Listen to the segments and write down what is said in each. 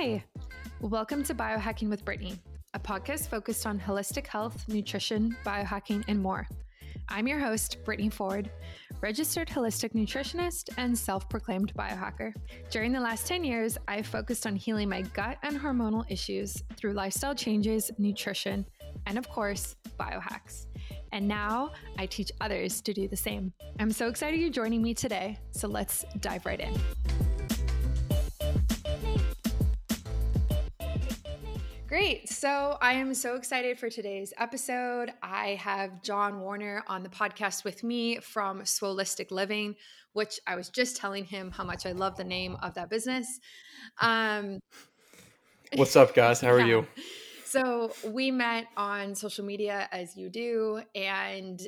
Hi, welcome to Biohacking with Brittany, a podcast focused on holistic health, nutrition, biohacking, and more. I'm your host, Brittany Ford, registered holistic nutritionist and self proclaimed biohacker. During the last 10 years, I've focused on healing my gut and hormonal issues through lifestyle changes, nutrition, and of course, biohacks. And now I teach others to do the same. I'm so excited you're joining me today, so let's dive right in. Great. So I am so excited for today's episode. I have John Warner on the podcast with me from Swolistic Living, which I was just telling him how much I love the name of that business. Um, What's up, guys? How are yeah. you? So we met on social media as you do, and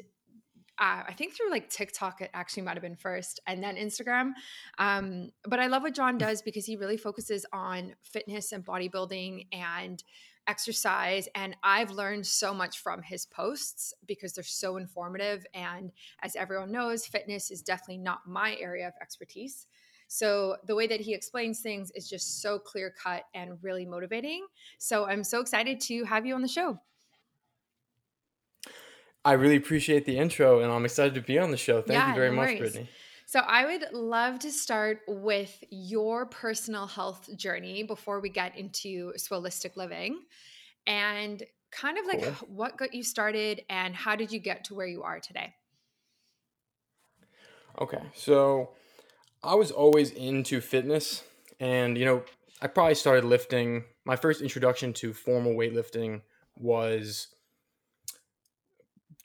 uh, I think through like TikTok, it actually might have been first, and then Instagram. Um, but I love what John does because he really focuses on fitness and bodybuilding and exercise. And I've learned so much from his posts because they're so informative. And as everyone knows, fitness is definitely not my area of expertise. So the way that he explains things is just so clear cut and really motivating. So I'm so excited to have you on the show. I really appreciate the intro and I'm excited to be on the show. Thank yeah, you very no much, Brittany. So, I would love to start with your personal health journey before we get into Swolistic living and kind of like cool. what got you started and how did you get to where you are today? Okay. So, I was always into fitness and you know, I probably started lifting. My first introduction to formal weightlifting was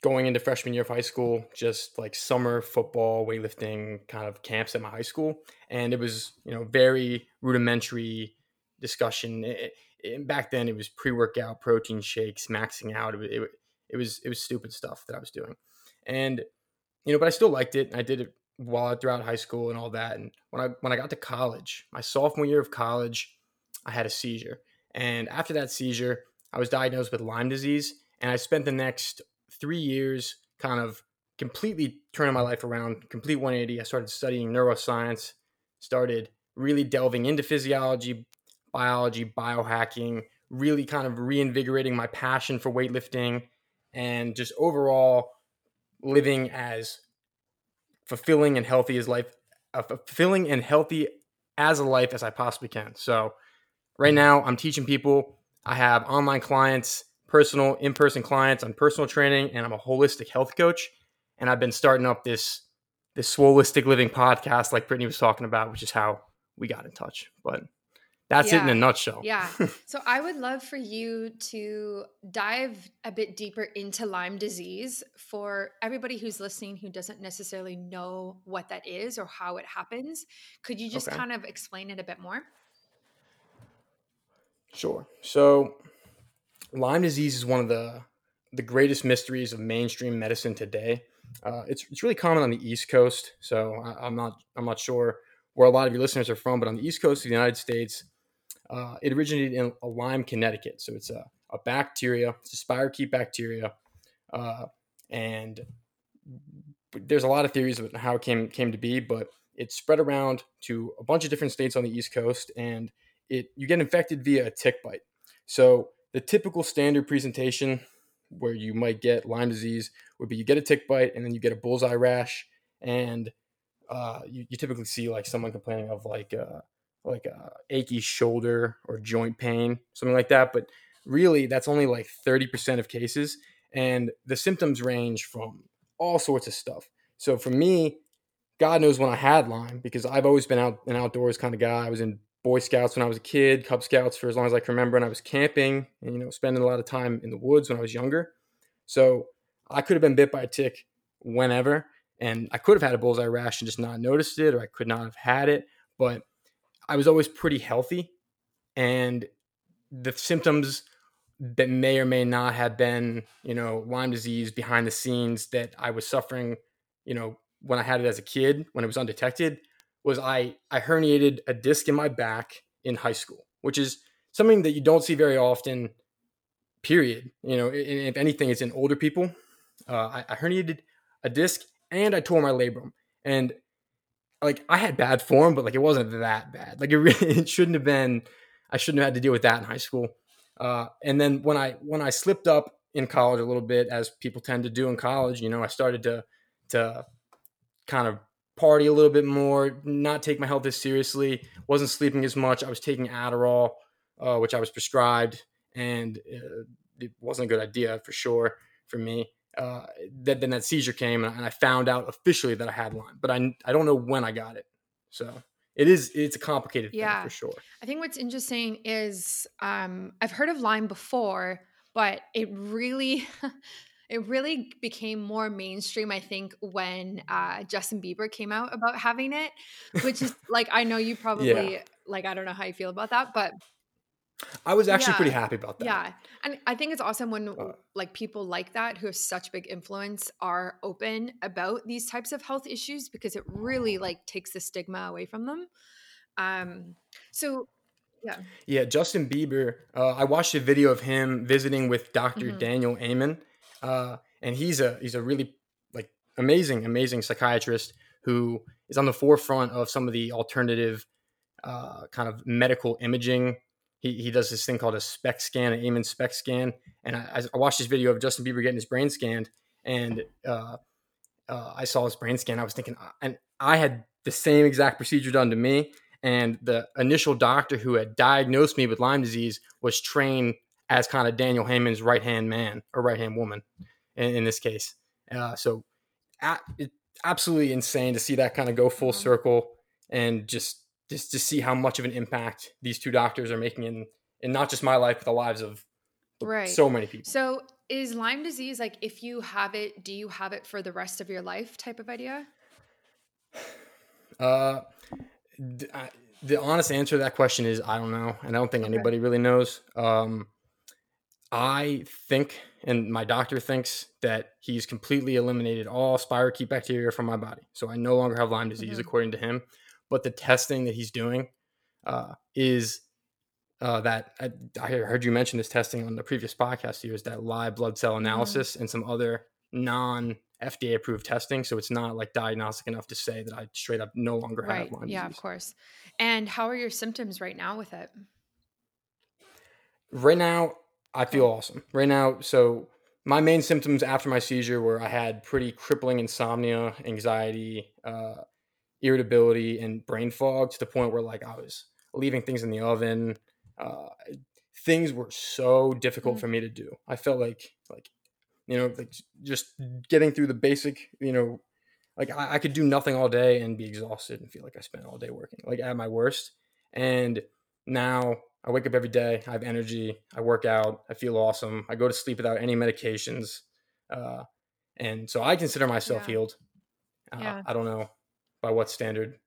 going into freshman year of high school, just like summer football, weightlifting kind of camps at my high school. And it was, you know, very rudimentary discussion. It, it, back then it was pre-workout protein shakes, maxing out. It, it, it was, it was stupid stuff that I was doing. And, you know, but I still liked it. I did it while throughout high school and all that. And when I, when I got to college, my sophomore year of college, I had a seizure. And after that seizure, I was diagnosed with Lyme disease. And I spent the next three years kind of completely turning my life around, complete 180. I started studying neuroscience, started really delving into physiology, biology, biohacking, really kind of reinvigorating my passion for weightlifting and just overall living as fulfilling and healthy as life uh, fulfilling and healthy as a life as I possibly can. So right now I'm teaching people. I have online clients personal in-person clients on personal training and I'm a holistic health coach. And I've been starting up this this swolistic living podcast like Brittany was talking about, which is how we got in touch. But that's yeah. it in a nutshell. Yeah. So I would love for you to dive a bit deeper into Lyme disease for everybody who's listening who doesn't necessarily know what that is or how it happens. Could you just okay. kind of explain it a bit more? Sure. So Lyme disease is one of the the greatest mysteries of mainstream medicine today. Uh, it's it's really common on the East Coast, so I, am not I'm not sure where a lot of your listeners are from, but on the East Coast of the United States, uh, it originated in Lyme, Connecticut. So it's a, a bacteria, it's a spirochete bacteria, uh, and there's a lot of theories about how it came came to be, but it spread around to a bunch of different states on the East Coast, and it you get infected via a tick bite. So the typical standard presentation where you might get Lyme disease would be you get a tick bite and then you get a bullseye rash, and uh, you, you, typically see like someone complaining of like a, uh, like a achy shoulder or joint pain, something like that. But really, that's only like thirty percent of cases, and the symptoms range from all sorts of stuff. So for me, God knows when I had Lyme because I've always been out an outdoors kind of guy. I was in Boy Scouts when I was a kid, Cub Scouts for as long as I can remember, and I was camping and you know spending a lot of time in the woods when I was younger. So I could have been bit by a tick whenever, and I could have had a bullseye rash and just not noticed it, or I could not have had it. But I was always pretty healthy, and the symptoms that may or may not have been, you know, Lyme disease behind the scenes that I was suffering, you know, when I had it as a kid, when it was undetected, was I I herniated a disc in my back in high school, which is something that you don't see very often. Period. You know, if anything, it's in older people. Uh, I, I herniated a disc and I tore my labrum, and like I had bad form, but like it wasn't that bad. Like it really, it shouldn't have been I shouldn't have had to deal with that in high school. Uh, and then when I when I slipped up in college a little bit, as people tend to do in college, you know, I started to to kind of party a little bit more, not take my health as seriously, wasn't sleeping as much. I was taking Adderall, uh, which I was prescribed, and uh, it wasn't a good idea for sure for me. Uh, that, then that seizure came, and I found out officially that I had Lyme, but I I don't know when I got it. So it is it's a complicated yeah. thing for sure. I think what's interesting is um, I've heard of Lyme before, but it really it really became more mainstream i think when uh, justin bieber came out about having it which is like i know you probably yeah. like i don't know how you feel about that but i was actually yeah, pretty happy about that yeah and i think it's awesome when uh, like people like that who have such big influence are open about these types of health issues because it really like takes the stigma away from them um so yeah. Yeah, Justin Bieber. Uh, I watched a video of him visiting with doctor mm-hmm. Daniel Amen, uh, and he's a he's a really like amazing amazing psychiatrist who is on the forefront of some of the alternative uh, kind of medical imaging. He, he does this thing called a SPECT scan, an Amen SPECT scan, and I, I watched this video of Justin Bieber getting his brain scanned, and uh, uh, I saw his brain scan. I was thinking, and I had the same exact procedure done to me, and the initial doctor who had diagnosed me with Lyme disease was trained as kind of Daniel Amen's right hand man or right hand woman in, in, this case. Uh, so it, absolutely insane to see that kind of go full mm-hmm. circle and just just to see how much of an impact these two doctors are making in in not just my life but the lives of right. so many people. So is Lyme disease like if you have it, do you have it for the rest of your life type of idea? Uh, the honest answer to that question is I don't know, and I don't think okay. anybody really knows. Um, I think, and my doctor thinks that he's completely eliminated all spirochete bacteria from my body. So I no longer have Lyme disease, mm-hmm. according to him. But the testing that he's doing uh, is uh, that I, I, heard you mention this testing on the previous podcast here is that live blood cell mm-hmm. analysis mm-hmm. and some other non FDA approved testing. So it's not like diagnostic enough to say that I straight up no longer right. have Lyme disease. yeah, disease. of course. And how are your symptoms right now with it? Right now, I feel awesome right now. So my main symptoms after my seizure were I had pretty crippling insomnia, anxiety, uh, irritability, and brain fog to the point where like I was leaving things in the oven. Uh, things were so difficult mm. for me to do. I felt like like you know like just getting through the basic you know like I, I could do nothing all day and be exhausted and feel like I spent all day working like at my worst. And now I wake up every day. I have energy. I work out. I feel awesome. I go to sleep without any medications. Uh, and so I consider myself yeah. healed. Uh, yeah. I don't know by what standard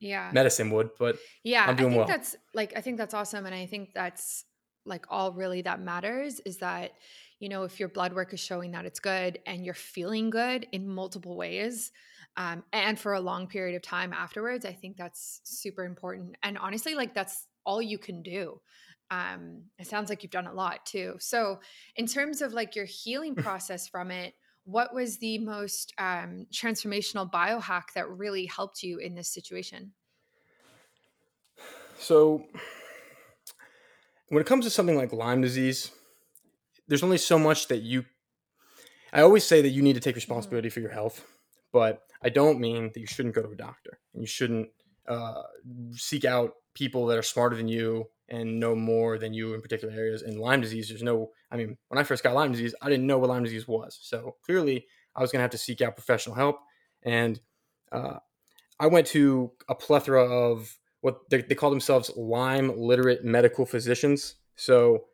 yeah medicine would, but yeah, I'm doing I think well. That's like I think that's awesome, and I think that's like all really that matters is that you know if your blood work is showing that it's good and you're feeling good in multiple ways um, and for a long period of time afterwards i think that's super important and honestly like that's all you can do um, it sounds like you've done a lot too so in terms of like your healing process from it what was the most um, transformational biohack that really helped you in this situation so when it comes to something like lyme disease there's only so much that you i always say that you need to take mm-hmm. responsibility mm-hmm. for your health but i don't mean that you shouldn't go to a doctor and you shouldn't uh, seek out people that are smarter than you and know more than you in particular areas. In Lyme disease, there's no, I mean, when I first got Lyme disease, I didn't know what Lyme disease was. So clearly, I was going to have to seek out professional help. And uh, I went to a plethora of what they, they call themselves Lyme literate medical physicians. So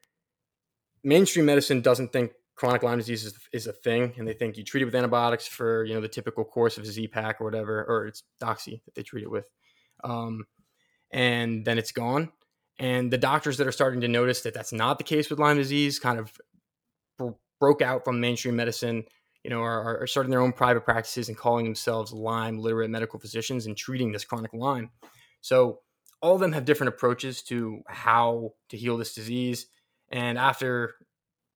mainstream medicine doesn't think chronic Lyme disease is, is a thing, and they think you treat it with antibiotics for you know the typical course of Z-Pak or whatever, or it's Doxy that they treat it with. Um, and then it's gone. And the doctors that are starting to notice that that's not the case with Lyme disease kind of bro- broke out from mainstream medicine, you know, are, are, starting their own private practices and calling themselves Lyme literate medical physicians and treating this chronic Lyme. So all of them have different approaches to how to heal this disease. And after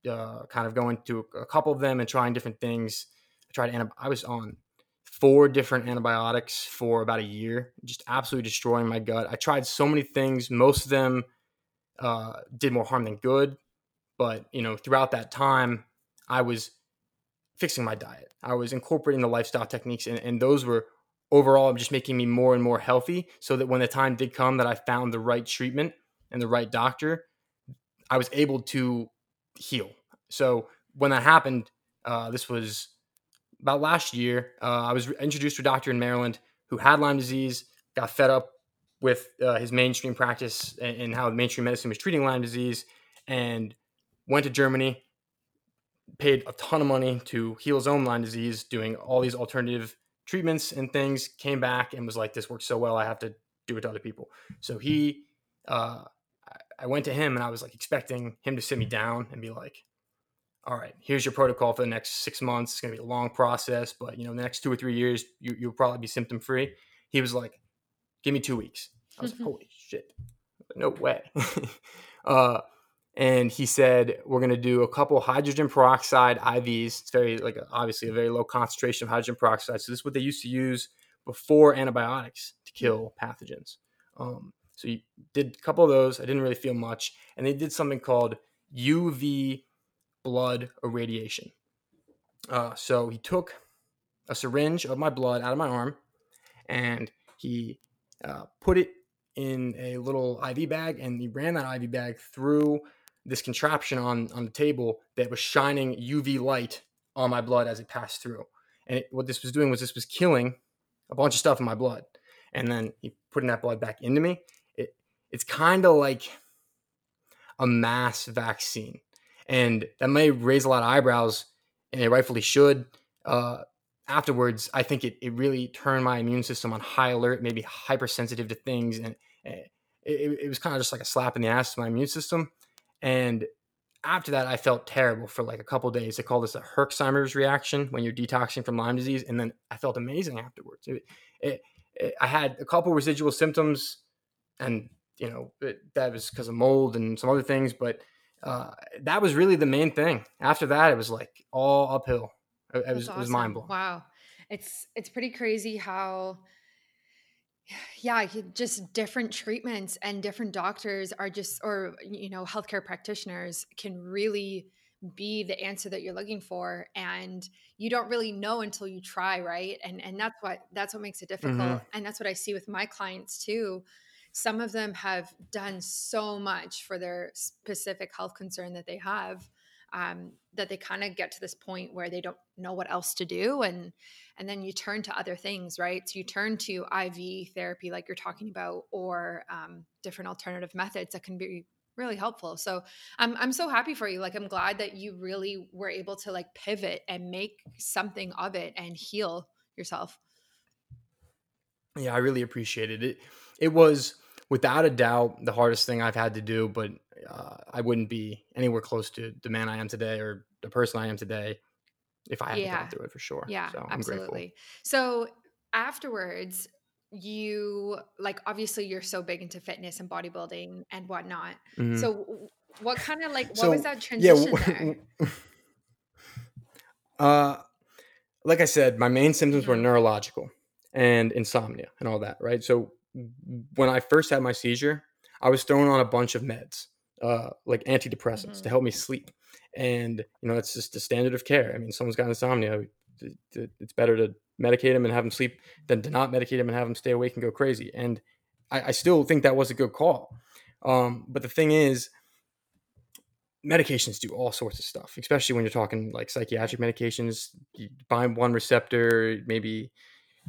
uh, kind of going to a couple of them and trying different things, I tried. Antib- I was on four different antibiotics for about a year, just absolutely destroying my gut. I tried so many things. Most of them uh, did more harm than good. But you know, throughout that time, I was fixing my diet. I was incorporating the lifestyle techniques, and, and those were overall just making me more and more healthy. So that when the time did come that I found the right treatment and the right doctor, I was able to heal. So when that happened, uh, this was about last year. Uh, I was introduced to a doctor in Maryland who had Lyme disease, got fed up with uh, his mainstream practice and, and, how mainstream medicine was treating Lyme disease, and went to Germany, paid a ton of money to heal his own Lyme disease, doing all these alternative treatments and things. Came back and was like, "This works so well, I have to do it to other people." So he, uh, I went to him and I was like expecting him to sit me down and be like, all right, here's your protocol for the next six months. It's going to be a long process, but you know, the next two or three years, you, you'll probably be symptom free. He was like, give me two weeks. I was like, holy shit, no way. uh, and he said, we're going to do a couple hydrogen peroxide IVs. It's very, like, obviously a very low concentration of hydrogen peroxide. So this is what they used to use before antibiotics to kill pathogens. Um, so he did a couple of those. I didn't really feel much. And they did something called UV blood irradiation. Uh, so he took a syringe of my blood out of my arm and he uh, put it in a little IV bag and he ran that IV bag through this contraption on, on the table that was shining UV light on my blood as it passed through. And it, what this was doing was this was killing a bunch of stuff in my blood. And then he putting that blood back into me. It, it's kind of like a mass vaccine and that may raise a lot of eyebrows, and it rightfully should. Uh, afterwards, I think it, it really turned my immune system on high alert, maybe hypersensitive to things, and it, it, was kind of just like a slap in the ass to my immune system. And after that, I felt terrible for like a couple days. They call this a Herxheimer's reaction when you're detoxing from Lyme disease, and then I felt amazing afterwards. It, it, it, I had a couple residual symptoms, and you know that was because of mold and some other things, but uh, that was really the main thing. After that, it was like all uphill. It, it was awesome. it was mind blowing. Wow, it's it's pretty crazy how yeah just different treatments and different doctors are just or you know healthcare practitioners can really be the answer that you're looking for and you don't really know until you try right and and that's what that's what makes it difficult mm-hmm. and that's what i see with my clients too some of them have done so much for their specific health concern that they have um, that they kind of get to this point where they don't know what else to do and and then you turn to other things right? So you turn to iv therapy like you're talking about or um, different alternative methods that can be really helpful. So I'm, I'm so happy for you. Like i'm glad that you really were able to like pivot and make something of it and heal yourself. Yeah i really appreciated it it was without a doubt the hardest thing I've had to do, but uh, I wouldn't be anywhere close to the man I am today or the person I am today if I hadn't yeah. gone through it for sure. Yeah, so absolutely. Grateful. So afterwards, you like obviously you're so big into fitness and bodybuilding and whatnot. Mm-hmm. So what kind of like what so, was that transition yeah, there? uh, like I said, my main symptoms were mm-hmm. neurological and insomnia and all that, right? So when I first had my seizure, I was thrown on a bunch of meds, uh, like antidepressants mm-hmm. to help me sleep. And, you know, that's just the standard of care. I mean, someone's got insomnia. It's better to medicate them and have them sleep than to not medicate them and have them stay awake and go crazy. And I, I still think that was a good call. Um, but the thing is, medications do all sorts of stuff, especially when you're talking like psychiatric medications. You bind one receptor, maybe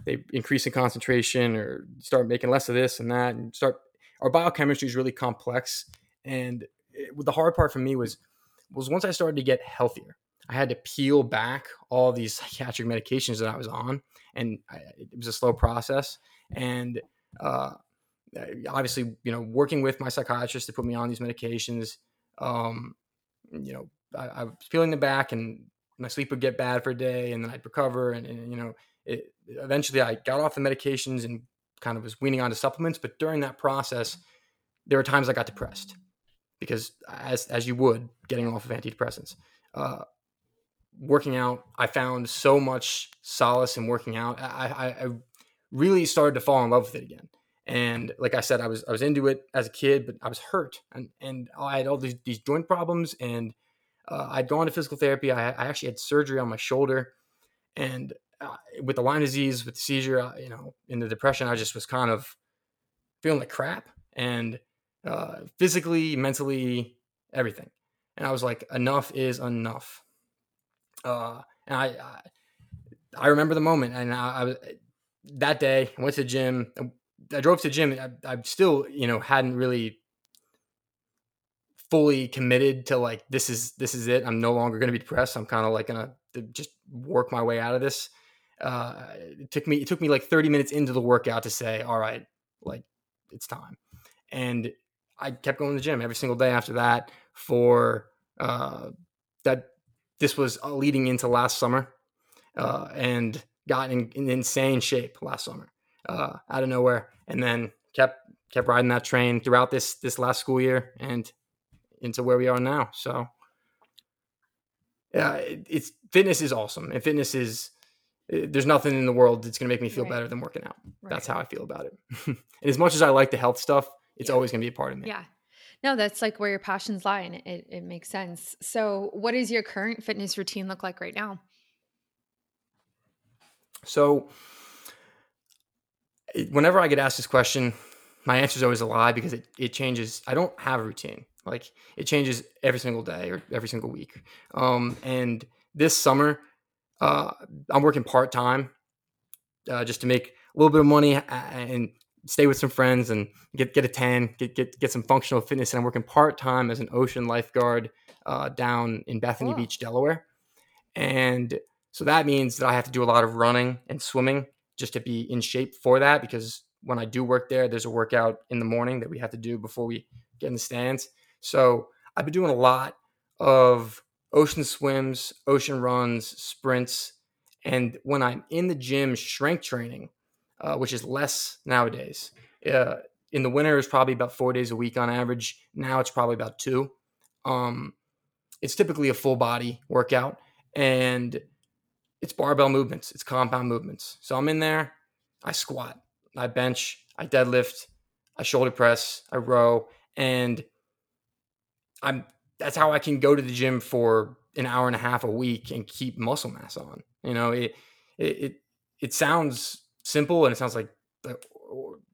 they increase in concentration or start making less of this and that and start our biochemistry is really complex. And it, the hard part for me was was once i started to get healthier i had to peel back all these psychiatric medications that i was on and I, it was a slow process. And uh, obviously you know working with my psychiatrist to put me on these medications um, you know I, I was peeling them back and my sleep would get bad for a day and then i'd recover and, and you know it, eventually I got off the medications and kind of was weaning onto supplements. But during that process, there were times I got depressed because, as as you would, getting off of antidepressants, uh, working out, I found so much solace in working out. I, I, I really started to fall in love with it again. And like I said, I was I was into it as a kid, but I was hurt, and and I had all these these joint problems, and uh, I'd gone to physical therapy. I, I actually had surgery on my shoulder, and uh, with the Lyme disease, with the seizure, uh, you know, in the depression, I just was kind of feeling like crap, and uh, physically, mentally, everything. And I was like, enough is enough. Uh, and I, I, I remember the moment, and I, I was that day. I went to the gym. I drove to the gym. I, I still, you know, hadn't really fully committed to like this is this is it. I'm no longer going to be depressed. I'm kind of like gonna just work my way out of this. Uh, it took me it took me like 30 minutes into the workout to say, all right, like it's time. And I kept going to the gym every single day after that for uh, that. This was uh, leading into last summer, uh, and got in, in, insane shape last summer uh, out of nowhere, and then kept kept riding that train throughout this this last school year and into where we are now. So yeah, it, it's fitness is awesome, and fitness is there's nothing in the world that's going to make me feel right. better than working out. Right. That's how I feel about it. and as much as I like the health stuff, it's yeah. always going to be a part of me. Yeah. No, that's like where your passions lie, and it, it makes sense. So, what does your current fitness routine look like right now? So, whenever I get asked this question, my answer is always a lie because it, it changes. I don't have a routine. Like it changes every single day or every single week. Um, and this summer, uh, I'm working part time uh, just to make a little bit of money and stay with some friends and get get a tan, get get get some functional fitness. And I'm working part time as an ocean lifeguard uh, down in Bethany oh. Beach, Delaware. And so that means that I have to do a lot of running and swimming just to be in shape for that because when I do work there, there's a workout in the morning that we have to do before we get in the stands. So I've been doing a lot of ocean swims, ocean runs, sprints. And when I'm in the gym strength training, uh, which is less nowadays, uh, in the winter is probably about four days a week on average. Now it's probably about two. Um, it's typically a full body workout and it's barbell movements, it's compound movements. So I'm in there, I squat, I bench, I deadlift, I shoulder press, I row, and I'm that's how I can go to the gym for an hour and a half a week and keep muscle mass on. You know, it it it, it sounds simple and it sounds like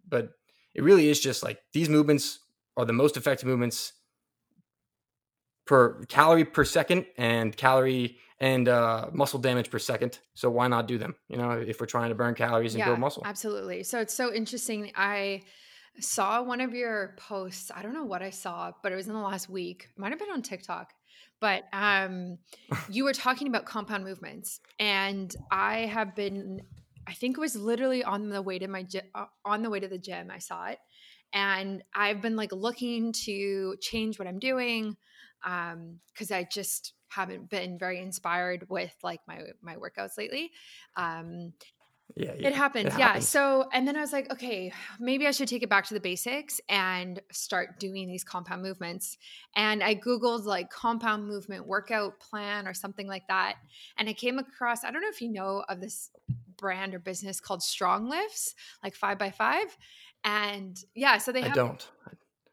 but it really is just like these movements are the most effective movements per calorie per second and calorie and uh, muscle damage per second. So why not do them? You know, if we're trying to burn calories and yeah, build muscle. Absolutely. So it's so interesting. I saw one of your posts. I don't know what I saw, but it was in the last week. It might have been on TikTok. But um, you were talking about compound movements, and I have been. I think it was literally on the way to my uh, on the way to the gym. I saw it, and I've been like looking to change what I'm doing because um, I just haven't been very inspired with like my my workouts lately. Um, yeah, yeah, it happens. It yeah. So, and then I was like, okay, maybe I should take it back to the basics and start doing these compound movements. And I Googled like compound movement workout plan or something like that. And I came across, I don't know if you know of this brand or business called StrongLifts, like five by five. And yeah, so they have, I don't,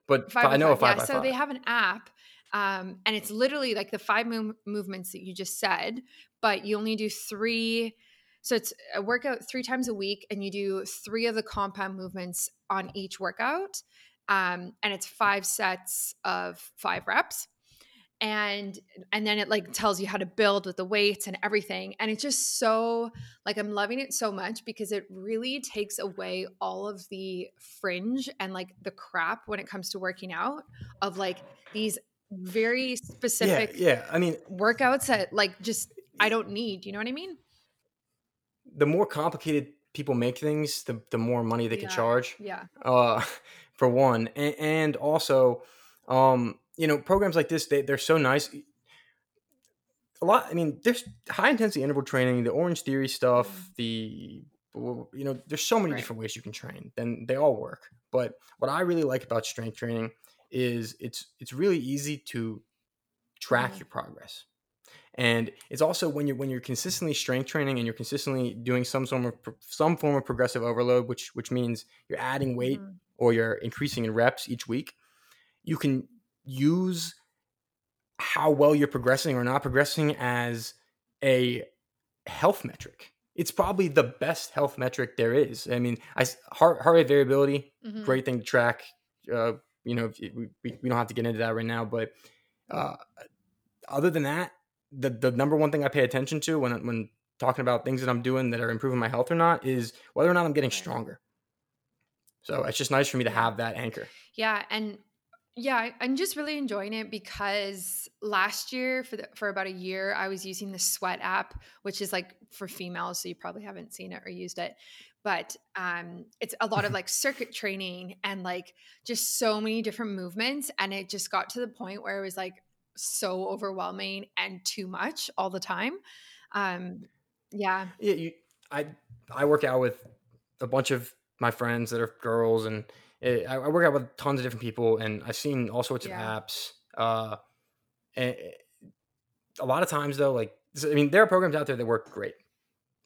but I know five. a five yeah, so they have an app um, and it's literally like the five move- movements that you just said, but you only do three. So it's a workout three times a week, and you do three of the compound movements on each workout. Um, and it's five sets of five reps and and then it like tells you how to build with the weights and everything and it's just so like i'm loving it so much because it really takes away all of the fringe and like the crap when it comes to working out of like these very specific yeah, yeah. i mean workouts that like just i don't need you know what i mean the more complicated people make things the, the more money they yeah. can charge yeah uh for one and, and also um you know programs like this they, they're so nice a lot i mean there's high intensity interval training the Orangetheory stuff mm-hmm. the you know there's so many right. different ways you can train and they all work but what i really like about strength training is it's it's really easy to track mm-hmm. your progress And it's also when you're when you're consistently strength training and you're consistently doing some form of some form of progressive overload, which which means you're adding weight mm-hmm. or you're increasing in reps each week, you can use how well you're progressing or not progressing as a health metric. It's probably the best health metric there is. I mean, I heart heart rate variability, mm-hmm. great thing to track. Uh, you know, we, we, we don't have to get into that right now, but uh, other than that, the the number one thing I pay attention to when when talking about things that I'm doing that are improving my health or not is whether or not I'm getting stronger. So it's just nice for me to have that anchor. Yeah, and yeah, I'm just really enjoying it because last year for the, for about a year I was using the Sweat app, which is like for females, so you probably haven't seen it or used it. But um, it's a lot of like circuit training and like just so many different movements, and it just got to the point where it was like so overwhelming and too much all the time. Um, yeah. Yeah. You, I, I work out with a bunch of my friends that are girls and it, I, I, work out with tons of different people and I've seen all sorts yeah. of apps. Uh, and a lot of times though, like, I mean, there are programs out there that work great,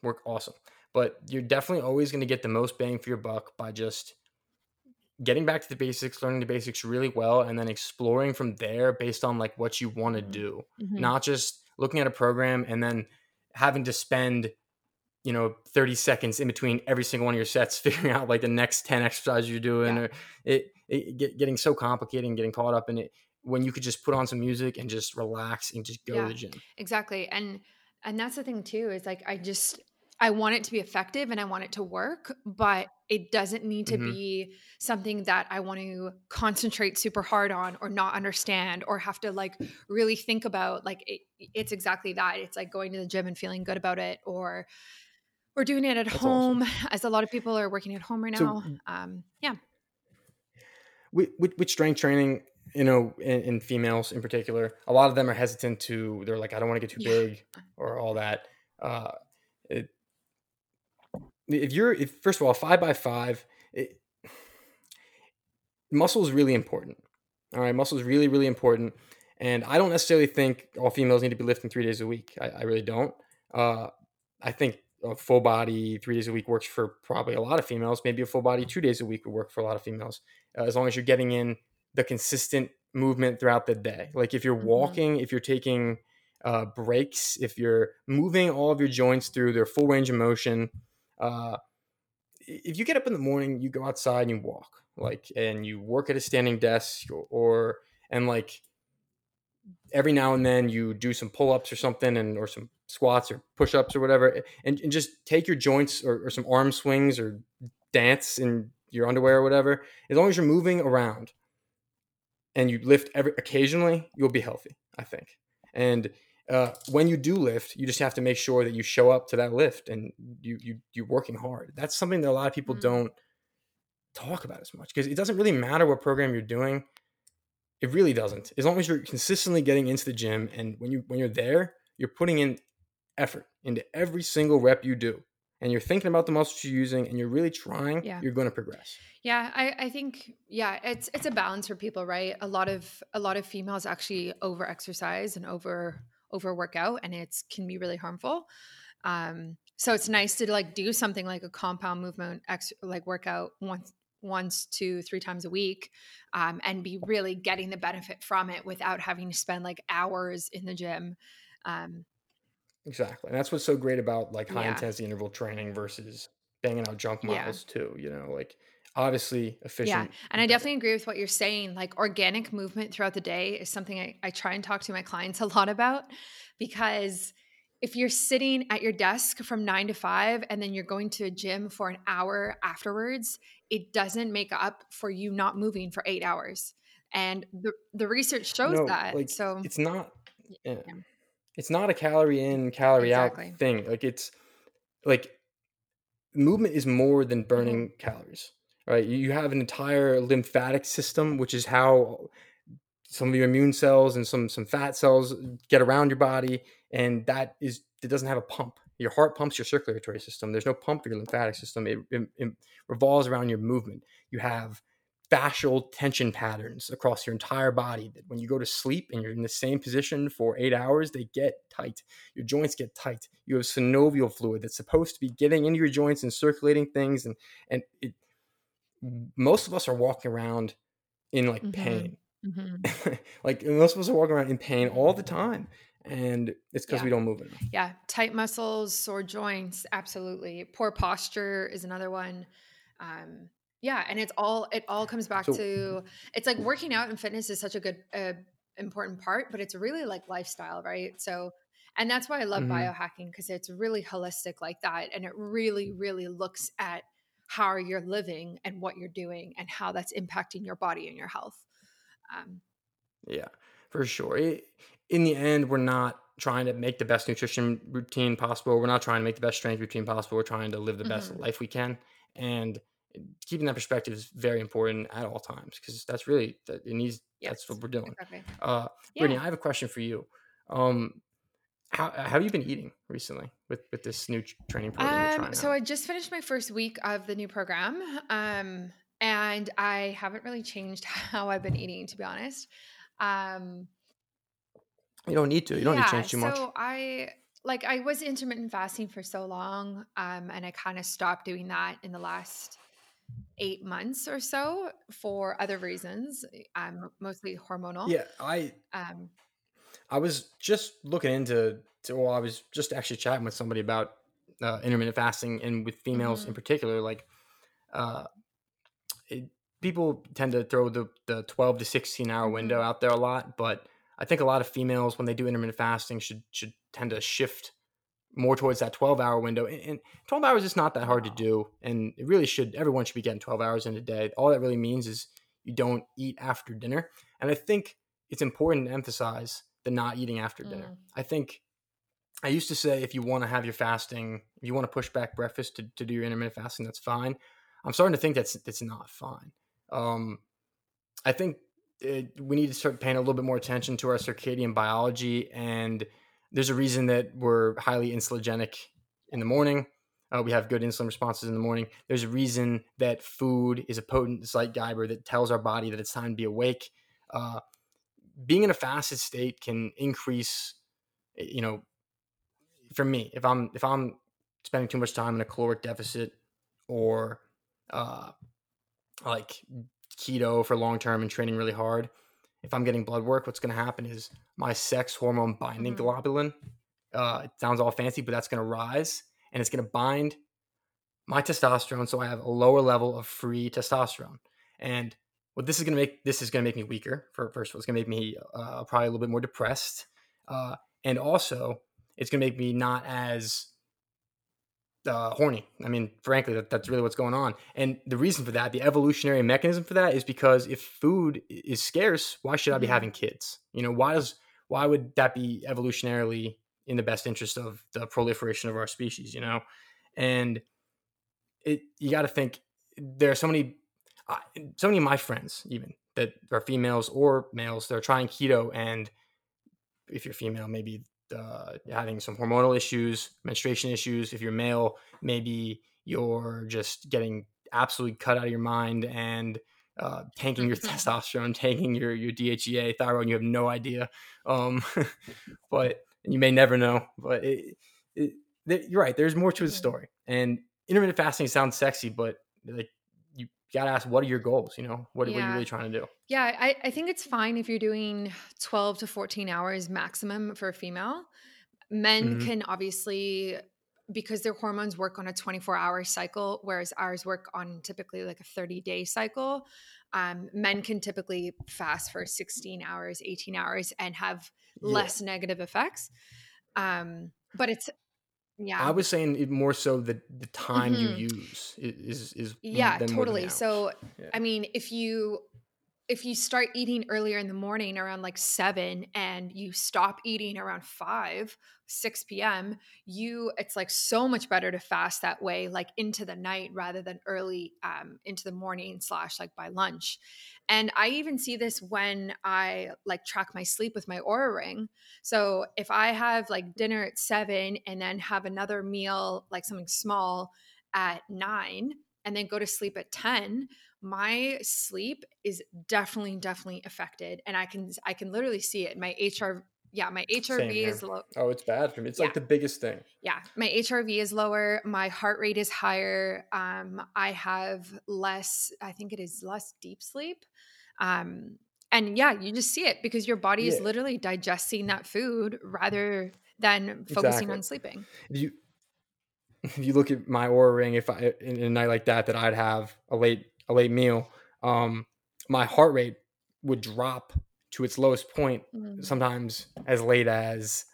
work awesome, but you're definitely always going to get the most bang for your buck by just getting back to the basics, learning the basics really well, and then exploring from there based on like what you want to mm-hmm. do, mm-hmm. not just looking at a program and then having to spend you know 30 seconds in between every single one of your sets figuring out like the next 10 exercises you're doing yeah. or it, it get, getting so complicated and getting caught up in it when you could just put on some music and just relax and just go yeah, to the gym exactly and and that's the thing too is like i just I want it to be effective and I want it to work, but it doesn't need to mm-hmm. be something that I want to concentrate super hard on or not understand or have to like really think about. Like it, it's exactly that. It's like going to the gym and feeling good about it or or doing it at That's home awesome. as a lot of people are working at home right now. So, um, yeah. With, with, strength training, you know, in, in, females in particular, a lot of them are hesitant to, they're like, I don't want to get too yeah. big or all that. Uh, it, if you're if first of all five by five it, muscle is really important all right? Muscle is really really important and i don't necessarily think all females need to be lifting three days a week. I, I really don't. Uh, i think a full body three days a week works for probably a lot of females. Maybe a full body two days a week would work for a lot of females uh, as long as you're getting in the consistent movement throughout the day. Like if you're mm-hmm. walking if you're taking uh, breaks if you're moving all of your joints through their full range of motion uh, if you get up in the morning, you go outside and you walk, like, and you work at a standing desk, or, or and like every now and then you do some pull-ups or something, and or some squats or push-ups or whatever, and, and just take your joints or, or some arm swings or dance in your underwear or whatever. As long as you're moving around and you lift every occasionally, you'll be healthy. I think, and uh, when you do lift, you just have to make sure that you show up to that lift and you you you're working hard. That's something that a lot of people mm-hmm. don't talk about as much because it doesn't really matter what program you're doing. It really doesn't. As long as you're consistently getting into the gym and when you when you're there, you're putting in effort into every single rep you do. And you're thinking about the muscles you're using and you're really trying, yeah. you're going to progress. Yeah, I, I think yeah, it's it's a balance for people, right? A lot of a lot of females actually over exercise and over over workout and it can be really harmful. Um, so it's nice to like do something like a compound movement ex- like workout once once two three times a week um, and be really getting the benefit from it without having to spend like hours in the gym um, exactly and that's what's so great about like high yeah. intensity interval training versus banging out junk miles yeah. too you know like obviously efficient. Yeah. And I definitely agree with what you're saying. Like organic movement throughout the day is something I, I try and talk to my clients a lot about because if you're sitting at your desk from nine to five and then you're going to a gym for an hour afterwards, it doesn't make up for you not moving for eight hours. And the, the research shows no, that. Like, so it's not, yeah. it's not a calorie in, calorie exactly. out thing. Like it's like movement is more than burning mm-hmm. calories right? You have an entire lymphatic system, which is how some of your immune cells and some some fat cells get around your body, and that is it doesn't have a pump. Your heart pumps your circulatory system. There's no pump for your lymphatic system. It, it, it revolves around your movement. You have fascial tension patterns across your entire body that when you go to sleep and you're in the same position for eight hours, they get tight. Your joints get tight. You have synovial fluid that's supposed to be getting into your joints and circulating things. And, and it, most of us are walking around in like mm-hmm. pain. Mm-hmm. like most of us are walking around in pain all the time. And it's because yeah. we don't move enough. Yeah. Tight muscles, sore joints. Absolutely. Poor posture is another one. Um, yeah, and it's all it all comes back so, to it's like working out and fitness is such a good uh, important part, but it's really like lifestyle, right? So and that's why I love mm-hmm. biohacking because it's really holistic like that and it really really looks at how you're living and what you're doing and how that's impacting your body and your health. Um, yeah, for sure. It, in the end, we're not trying to make the best nutrition routine possible. We're not trying to make the best strength routine possible. We're trying to live the best mm-hmm. life we can. And keeping that perspective is very important at all times because that's really that it needs yes, that's what we're doing. Exactly. Uh, yeah. Brittany, I have a question for you. Um, how, how have you been eating recently with with this new training program? Um, so I just finished my first week of the new program, um, and I haven't really changed how I've been eating, to be honest. Um, you don't need to. You don't yeah, need to change too much. So I like I was intermittent fasting for so long, um, and I kind of stopped doing that in the last eight months or so for other reasons, um, mostly hormonal. Yeah, I um, I was just looking into. To, well, I was just actually chatting with somebody about uh, intermittent fasting and with females mm-hmm. in particular. Like, uh, it, people tend to throw the the twelve to sixteen hour window mm-hmm. out there a lot, but I think a lot of females when they do intermittent fasting should should tend to shift more towards that 12 hour window. And 12 hours is not that hard to do. And it really should, everyone should be getting 12 hours in a day. All that really means is you don't eat after dinner. And I think it's important to emphasize the not eating after mm. dinner. I think I used to say if you want to have your fasting, if you want to push back breakfast to, to do your intermittent fasting, that's fine. I'm starting to think that's that's not fine. Um, I think it, we need to start paying a little bit more attention to our circadian biology and there's a reason that we're highly insulinogenic in the morning. Uh, we have good insulin responses in the morning. There's a reason that food is a potent zeitgeber that tells our body that it's time to be awake. Uh, being in a fasted state can increase, eh, you know, for me, if I'm if I'm spending too much time in a caloric deficit or uh, like keto for long term and training really hard, if I'm getting blood work, what's going to happen is my sex hormone binding mm-hmm. globulin. Uh, it sounds all fancy, but that's going to rise and it's going to bind my testosterone, so I have a lower level of free testosterone. And what this is going to make this is going to make me weaker. For first of all, it's going to make me uh, probably a little bit more depressed, uh, and also it's going to make me not as uh, horny. I mean, frankly, that, that's really what's going on. And the reason for that, the evolutionary mechanism for that, is because if food is scarce, why should I be mm-hmm. having kids? You know, why does why would that be evolutionarily in the best interest of the proliferation of our species? You know, and it you got to think there are so many, uh, so many of my friends even that are females or males that are trying keto, and if you're female, maybe uh, having some hormonal issues, menstruation issues. If you're male, maybe you're just getting absolutely cut out of your mind and uh, tanking your testosterone, tanking your your DHEA, thyroid, and you have no idea. Um, but you may never know. But it, it, it, you're right. There's more to the story. And intermittent fasting sounds sexy, but like you gotta ask what are your goals you know what, yeah. what are you really trying to do yeah I, I think it's fine if you're doing 12 to 14 hours maximum for a female men mm-hmm. can obviously because their hormones work on a 24 hour cycle whereas ours work on typically like a 30 day cycle um, men can typically fast for 16 hours 18 hours and have yeah. less negative effects um, but it's yeah i was saying it more so the the time mm-hmm. you use is is yeah totally so yeah. i mean if you if you start eating earlier in the morning around like 7 and you stop eating around 5 6 p.m you it's like so much better to fast that way like into the night rather than early um, into the morning slash like by lunch. And i even see this when i like track my sleep with my Oura ring. So if i have like dinner at 7 and then have another meal like something small at 9 and then go to sleep at 10 my sleep is definitely definitely affected and i can i can literally see it my hr yeah my hrv is low oh it's bad for me it's yeah. like the biggest thing yeah my hrv is lower my heart rate is higher um i have less i think it is less deep sleep um and yeah you just see it because your body yeah. is literally digesting that food rather than focusing exactly. on sleeping if you if you look at my Oura ring if i in a night like that that i'd have a late a late meal um my heart rate would drop to its lowest point mm. sometimes as late as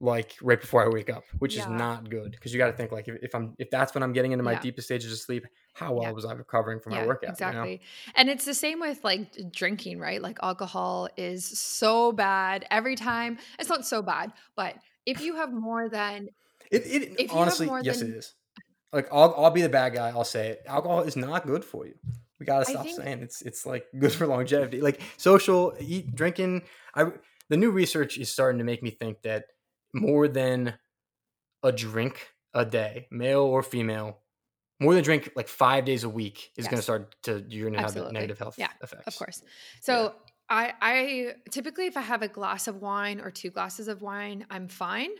like right before I wake up, which yeah. is not good because you got to think like if, if, I'm if that's when I'm getting into my yeah. deepest stages of sleep, how well yeah. was I recovering from my workout? Exactly. You know? And it's the same with like drinking, right? Like alcohol is so bad every time. It's not so bad, but if you have more than it, it honestly, yes, than, it is. Like I'll I'll be the bad guy. I'll say it. Alcohol is not good for you. We gotta stop think, saying it's it's like good for longevity. Like social eat drinking. I the new research is starting to make me think that more than a drink a day, male or female, more than drink like five days a week is yes. going to start to you're going to have negative health yeah, effects. Of course. So yeah. I I typically if I have a glass of wine or two glasses of wine, I'm fine.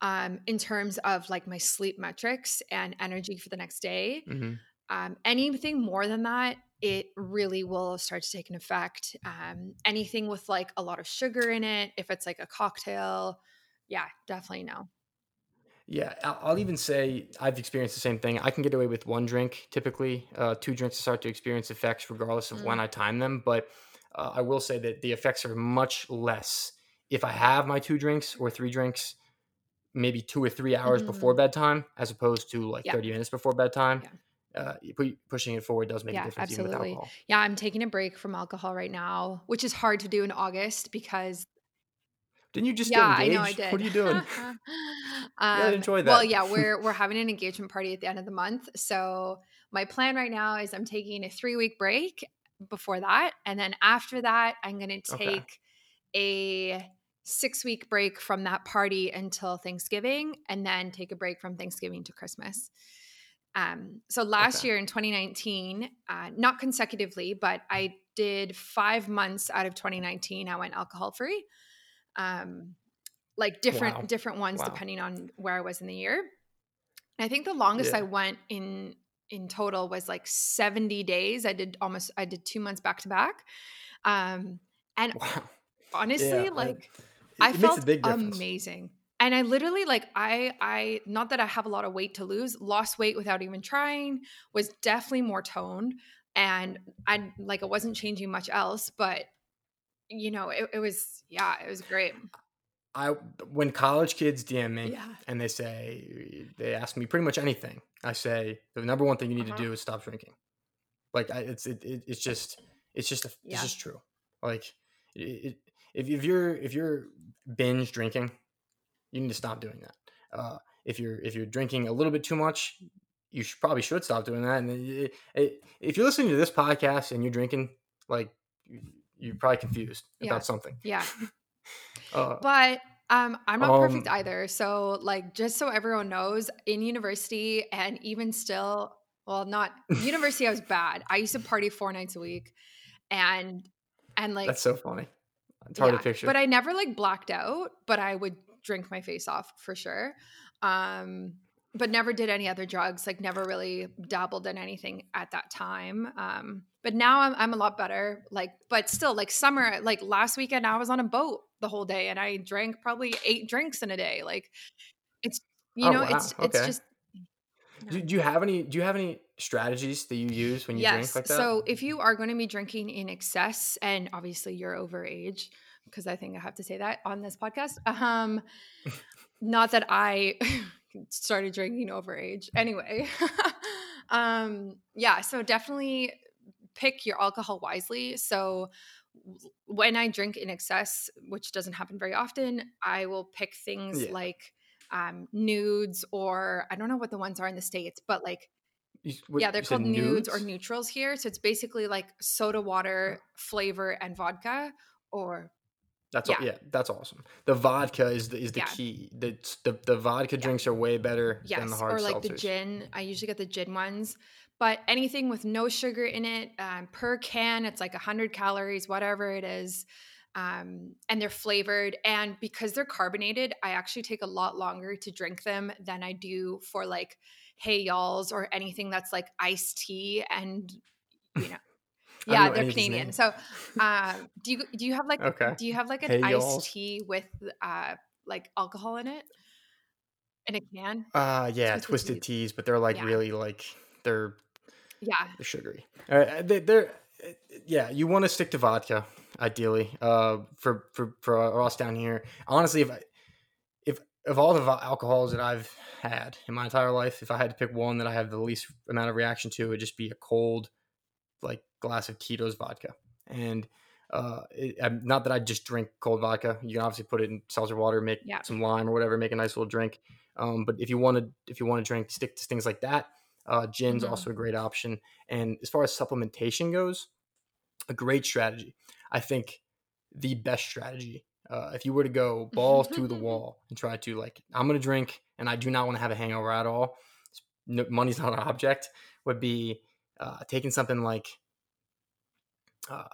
Um, in terms of like my sleep metrics and energy for the next day. Mm-hmm. Um, anything more than that, it really will start to take an effect. Um, anything with like a lot of sugar in it, if it's like a cocktail, yeah, definitely no. Yeah, I'll even say I've experienced the same thing. I can get away with one drink typically. Uh, two drinks to start to experience effects, regardless of mm. when I time them. But uh, I will say that the effects are much less if I have my two drinks or three drinks, maybe two or three hours mm. before bedtime, as opposed to like yeah. 30 minutes before bedtime. Yeah uh, pushing it forward does make yeah, a difference. Absolutely. Yeah, I'm taking a break from alcohol right now, which is hard to do in August because. Didn't you just yeah, get engaged? I know I did. What are you doing? um, yeah, enjoy that. Well, yeah, we're we're having an engagement party at the end of the month, so my plan right now is I'm taking a three week break before that, and then after that, I'm going to take okay. a six week break from that party until Thanksgiving, and then take a break from Thanksgiving to Christmas. Um, so last okay. year in 2019, uh, not consecutively, but I did five months out of 2019. I went alcohol free, um, like different wow. different ones wow. depending on where I was in the year. And I think the longest yeah. I went in in total was like 70 days. I did almost I did two months back to back, um, and wow. honestly, yeah, like I, it, I felt amazing and i literally like i i not that i have a lot of weight to lose lost weight without even trying was definitely more toned and i like it wasn't changing much else but you know it, it was yeah it was great i when college kids dm me yeah. and they say they ask me pretty much anything i say the number one thing you need uh-huh. to do is stop drinking like I, it's it, it, it's just it's just a, yeah. it's just true like it, if, if you're if you're binge drinking you need to stop doing that. Uh, if you're if you're drinking a little bit too much, you should, probably should stop doing that. And it, it, if you're listening to this podcast and you're drinking, like you're probably confused yeah. about something. Yeah. uh, but um, I'm not um, perfect either. So like just so everyone knows, in university and even still, well, not university, I was bad. I used to party four nights a week, and and like that's so funny. It's hard yeah, to picture. But I never like blacked out. But I would drink my face off for sure. Um, but never did any other drugs, like never really dabbled in anything at that time. Um, but now I'm, I'm a lot better. Like, but still, like summer, like last weekend, I was on a boat the whole day and I drank probably eight drinks in a day. Like, it's you oh, know, wow. it's okay. it's just. Do, do, you have any? Do you have any strategies that you use when you yes. drink like that? So if you are going to be drinking in excess, and obviously you're over age, because I think I have to say that on this podcast. Um, not that I started drinking overage. Anyway, um, yeah, so definitely pick your alcohol wisely. So when I drink in excess, which doesn't happen very often, I will pick things yeah. like um, nudes or I don't know what the ones are in the states, but like what, yeah, they're called nudes? nudes? or neutrals here. So it's basically like soda water, flavor, and vodka, or That's yeah. All, yeah, that's awesome. The vodka is the is the yeah. key. The, the the vodka yeah. drinks are way better yes, than the hard or like seltzers. the gin. I usually get the gin ones, but anything with no sugar in it um, per can, it's like hundred calories, whatever it is, um, and they're flavored. And because they're carbonated, I actually take a lot longer to drink them than I do for like hey y'alls or anything that's like iced tea and you know yeah, they're Canadian. So, um, do you do you have like okay. do you have like an hey, iced y'all. tea with uh like alcohol in it in a can? Uh yeah, twisted, twisted teas. teas. but they're like yeah. really like they're yeah they're sugary. Uh, they, they're uh, yeah, you want to stick to vodka ideally. Uh, for for for us down here, honestly, if I, if of all the alcohols that I've had in my entire life, if I had to pick one that I have the least amount of reaction to, it would just be a cold like glass of Tito's vodka. And uh, it, not that I just drink cold vodka. You can obviously put it in seltzer water, make yeah. some lime or whatever, make a nice little drink. Um, but if you want to, if you want to drink, stick to things like that. Uh, gin's mm-hmm. also a great option. And as far as supplementation goes, a great strategy. I think the best strategy. Uh, if you were to go balls to the wall and try to like, I'm gonna drink and I do not want to have a hangover at all. No, money's not an object. Would be uh, taking something like uh,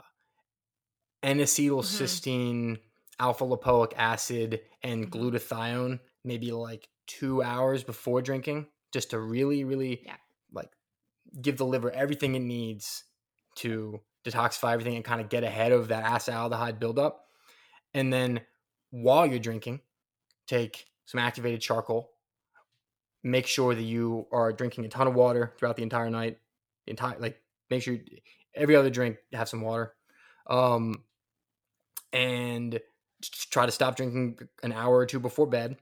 N-acetylcysteine, mm-hmm. alpha lipoic acid, and mm-hmm. glutathione, maybe like two hours before drinking, just to really, really yeah. like give the liver everything it needs to detoxify everything and kind of get ahead of that acetaldehyde buildup. And then while you're drinking, take some activated charcoal. Make sure that you are drinking a ton of water throughout the entire night entire like make sure every other drink have some water um and try to stop drinking an hour or two before bed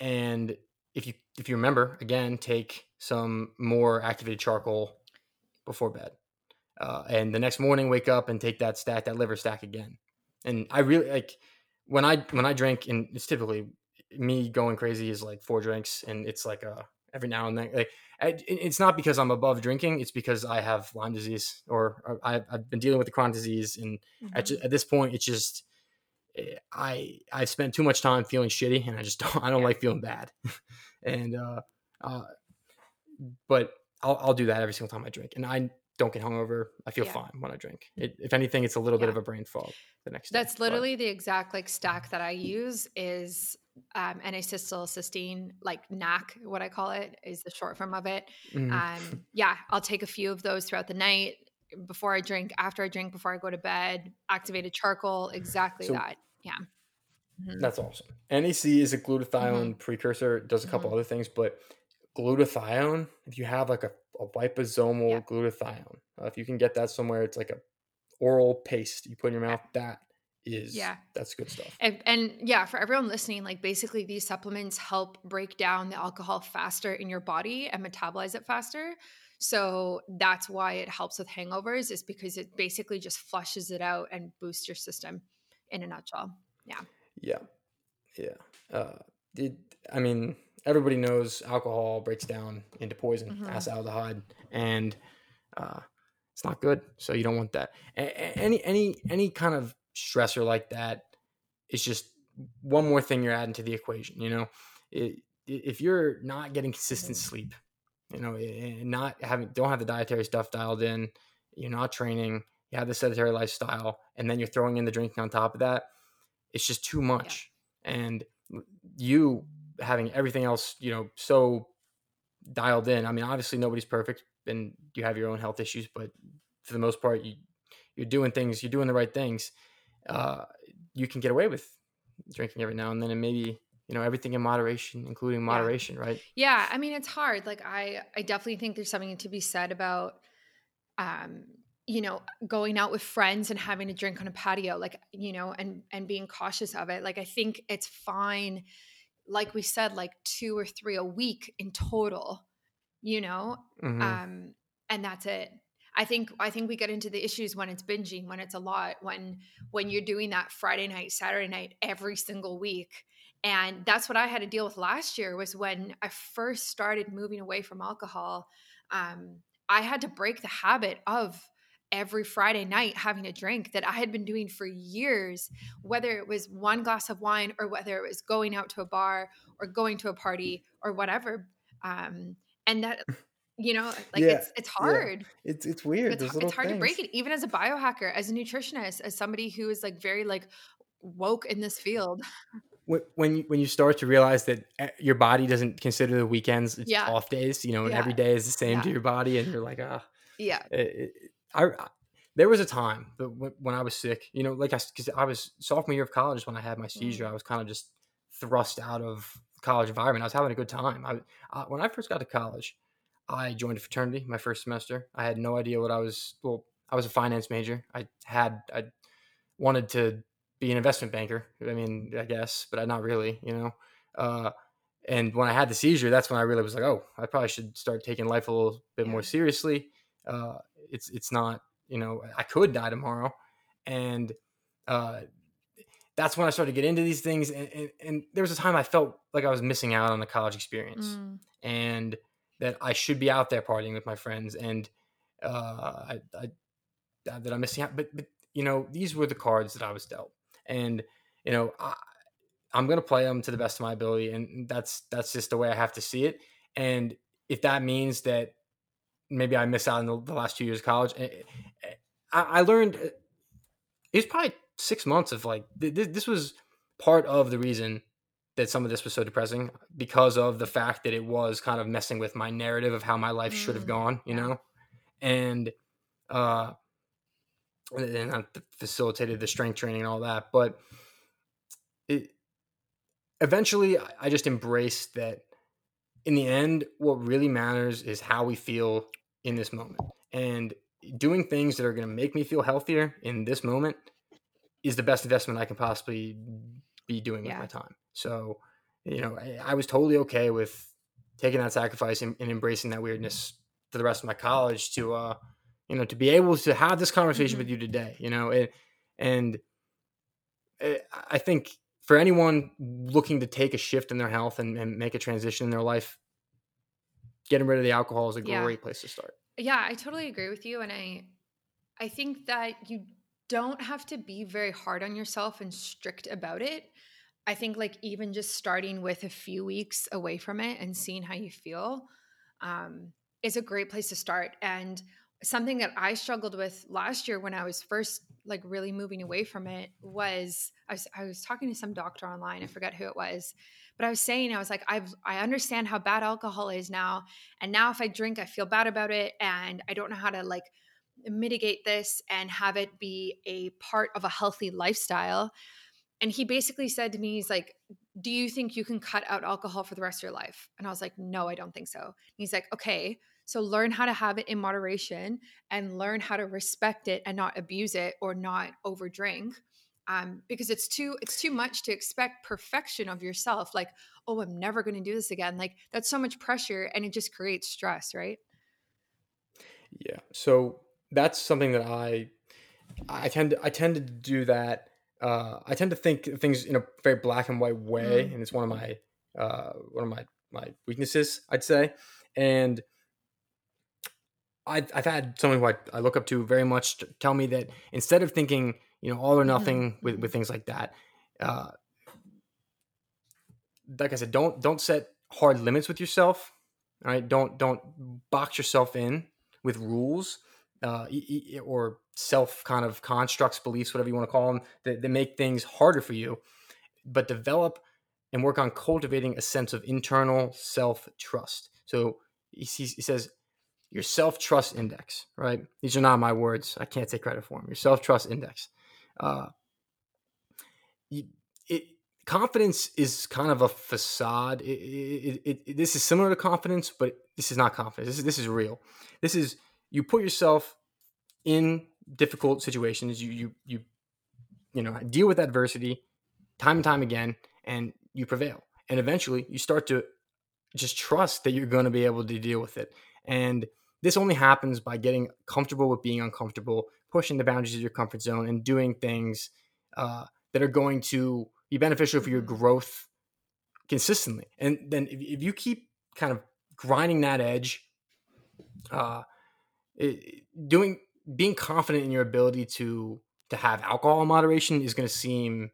and if you if you remember again take some more activated charcoal before bed uh, and the next morning wake up and take that stack that liver stack again and i really like when i when i drink and it's typically me going crazy is like four drinks and it's like a every now and then. Like it's not because I'm above drinking; it's because I have Lyme disease or, I've, I've, been dealing with the chronic disease, and mm-hmm. at, at, this point, it's just eh, I I've spent too much time feeling shitty, and I just don't I don't yeah. like feeling bad, and uh, uh, but I'll I'll do that every single time I drink, and I don't get hungover. I feel yeah. fine when I drink. It, if anything, it's a little yeah. bit of a brain fog the next That's day. literally but. the exact like stack that I use is um, N-acetylcysteine, like NAC, what I call it is the short form of it. Mm. Um, yeah, I'll take a few of those throughout the night before I drink, after I drink, before I go to bed. Activated charcoal, exactly so, that. Yeah. Mm-hmm. That's awesome. NAC is a glutathione mm-hmm. precursor. It does a couple mm-hmm. other things, but glutathione, if you have like a, a liposomal yeah. glutathione, uh, if you can get that somewhere, it's like a oral paste you put in your mouth. That is yeah. that's good stuff. And, and, yeah for everyone listening like basically these supplements help break down the alcohol faster in your body and metabolize it faster. So that's why it helps with hangovers is because it basically just flushes it out and boosts your system in a nutshell. Yeah. Yeah. Yeah. Uh it, i mean everybody knows alcohol breaks down into poison, mm-hmm. acetaldehyde, and uh, it's not good. So you don't want that. A- any any any kind of stressor like that is just one more thing you're adding to the equation. You know, it, if you're not getting consistent mm-hmm. sleep, you know, and not having don't have the dietary stuff dialed in, you're not training, you have the sedentary lifestyle, and then you're throwing in the drinking on top of that. It's just too much. Yeah. And you having everything else, you know, so dialed in. I mean, obviously nobody's perfect and you have your own health issues, but for the most part, you you're doing things, you're doing the right things. Uh, you can get away with drinking every now and then, and maybe you know everything in moderation, including moderation, yeah. right? Yeah, I mean, it's hard. Like I, I definitely think there's something to be said about, um, you know, going out with friends and having a drink on a patio, like you know, and and being cautious of it. Like I think it's fine like we said, like two or three a week in total, you know? Mm-hmm. Um, and that's it. I think I think we get into the issues when it's binging, when it's a lot, when when you're doing that Friday night, Saturday night every single week. And that's what I had to deal with last year was when I first started moving away from alcohol. Um, I had to break the habit of every Friday night having a drink that I had been doing for years, whether it was one glass of wine or whether it was going out to a bar or going to a party or whatever. Um, and that you know like Yeah, it's it's yeah. hard It's it's weird. it's, it's hard to break it even as a biohacker as a nutritionist as somebody who is like very like woke in this field When when you when you start to realize that eh, your body doesn't consider the weekends its yeah off days, you know, and every yeah day is the same to your body, and you're like, ah, yeah it, it, I, I there was a time that when, when I was sick, you know, like I because I was sophomore year of college when I had my seizure, mm, I was kind of just thrust out of the college environment. I was having a good time. I, I when I first got to college, I joined a fraternity my first semester. I had no idea what I was. Well, I was a finance major. I had I wanted to be an investment banker. I mean, I guess, but I not really, you know. Uh, and when I had the seizure, that's when I really was like, oh, I probably should start taking life a little bit more seriously. Uh, it's it's not, you know, I could die tomorrow, and uh, that's when I started to get into these things. And, and, and there was a time I felt like I was missing out on the college experience, mm, and that I should be out there partying with my friends, and uh, I, I that I'm missing out. But but you know, these were the cards that I was dealt, and you know, I, I'm gonna play them to the best of my ability, and that's that's just the way I have to see it. And if that means that maybe I miss out on the, the last two years of college, eh, eh, I, I learned uh, it was probably six months of like th- th- this was part of the reason that some of this was so depressing because of the fact that it was kind of messing with my narrative of how my life should have mm, gone, you know, and uh, and that facilitated the strength training and all that. But it eventually, I I just embraced that. In the end, what really matters is how we feel in this moment, and doing things that are going to make me feel healthier in this moment is the best investment I can possibly be doing with my time. So, you know, I, I was totally okay with taking that sacrifice and, and embracing that weirdness for the rest of my college to, uh, you know, to be able to have this conversation hmm with you today, you know, it, and uh, I think for anyone looking to take a shift in their health and, and make a transition in their life, getting rid of the alcohol is a yeah great place to start. yeah i totally agree with you and i i think that you don't have to be very hard on yourself and strict about it I think like even just starting with a few weeks away from it and seeing how you feel um, is a great place to start. And something that I struggled with last year when I was first like really moving away from it was I was, I was talking to some doctor online. I forget who it was, but I was saying I was like I've I understand how bad alcohol is now, and now if I drink, I feel bad about it, and I don't know how to like mitigate this and have it be a part of a healthy lifestyle and he basically said to me, he's like, Do you think you can cut out alcohol for the rest of your life? And I was like, No, I don't think so. And he's like, Okay, so learn how to have it in moderation and learn how to respect it and not abuse it or not overdrink. Um, because it's too it's too much to expect perfection of yourself. Like, oh, I'm never going to do this again. Like that's so much pressure, and it just creates stress, right? Yeah. So that's something that I I tend to I tend to do that. Uh, I tend to think things in a very black and white way, Mm, and it's one of my uh, one of my my weaknesses, I'd say. And I've I've had someone who I, I look up to very much to tell me that instead of thinking you know all or hmm nothing with, hmm with things like that, uh, like I said, don't don't set hard limits with yourself. All right, don't don't box yourself in with rules uh, or self kind of constructs, beliefs, whatever you want to call them, that, that make things harder for you. But develop and work on cultivating a sense of internal self trust. So he, he says your self trust index, right? These are not my words. I can't take credit for them. Your self trust index. Uh, it, confidence is kind of a facade. It, it, this is similar to confidence, but this is not confidence. This is, this is real. This is you put yourself in difficult situations. You you you you know deal with adversity time and time again, and you prevail. And eventually, you start to just trust that you're going to be able to deal with it. And this only happens by getting comfortable with being uncomfortable, pushing the boundaries of your comfort zone, and doing things uh, that are going to be beneficial for your hmm growth consistently. And then if, if you keep kind of grinding that edge, uh, it, doing being confident in your ability to to have alcohol in moderation is going to seem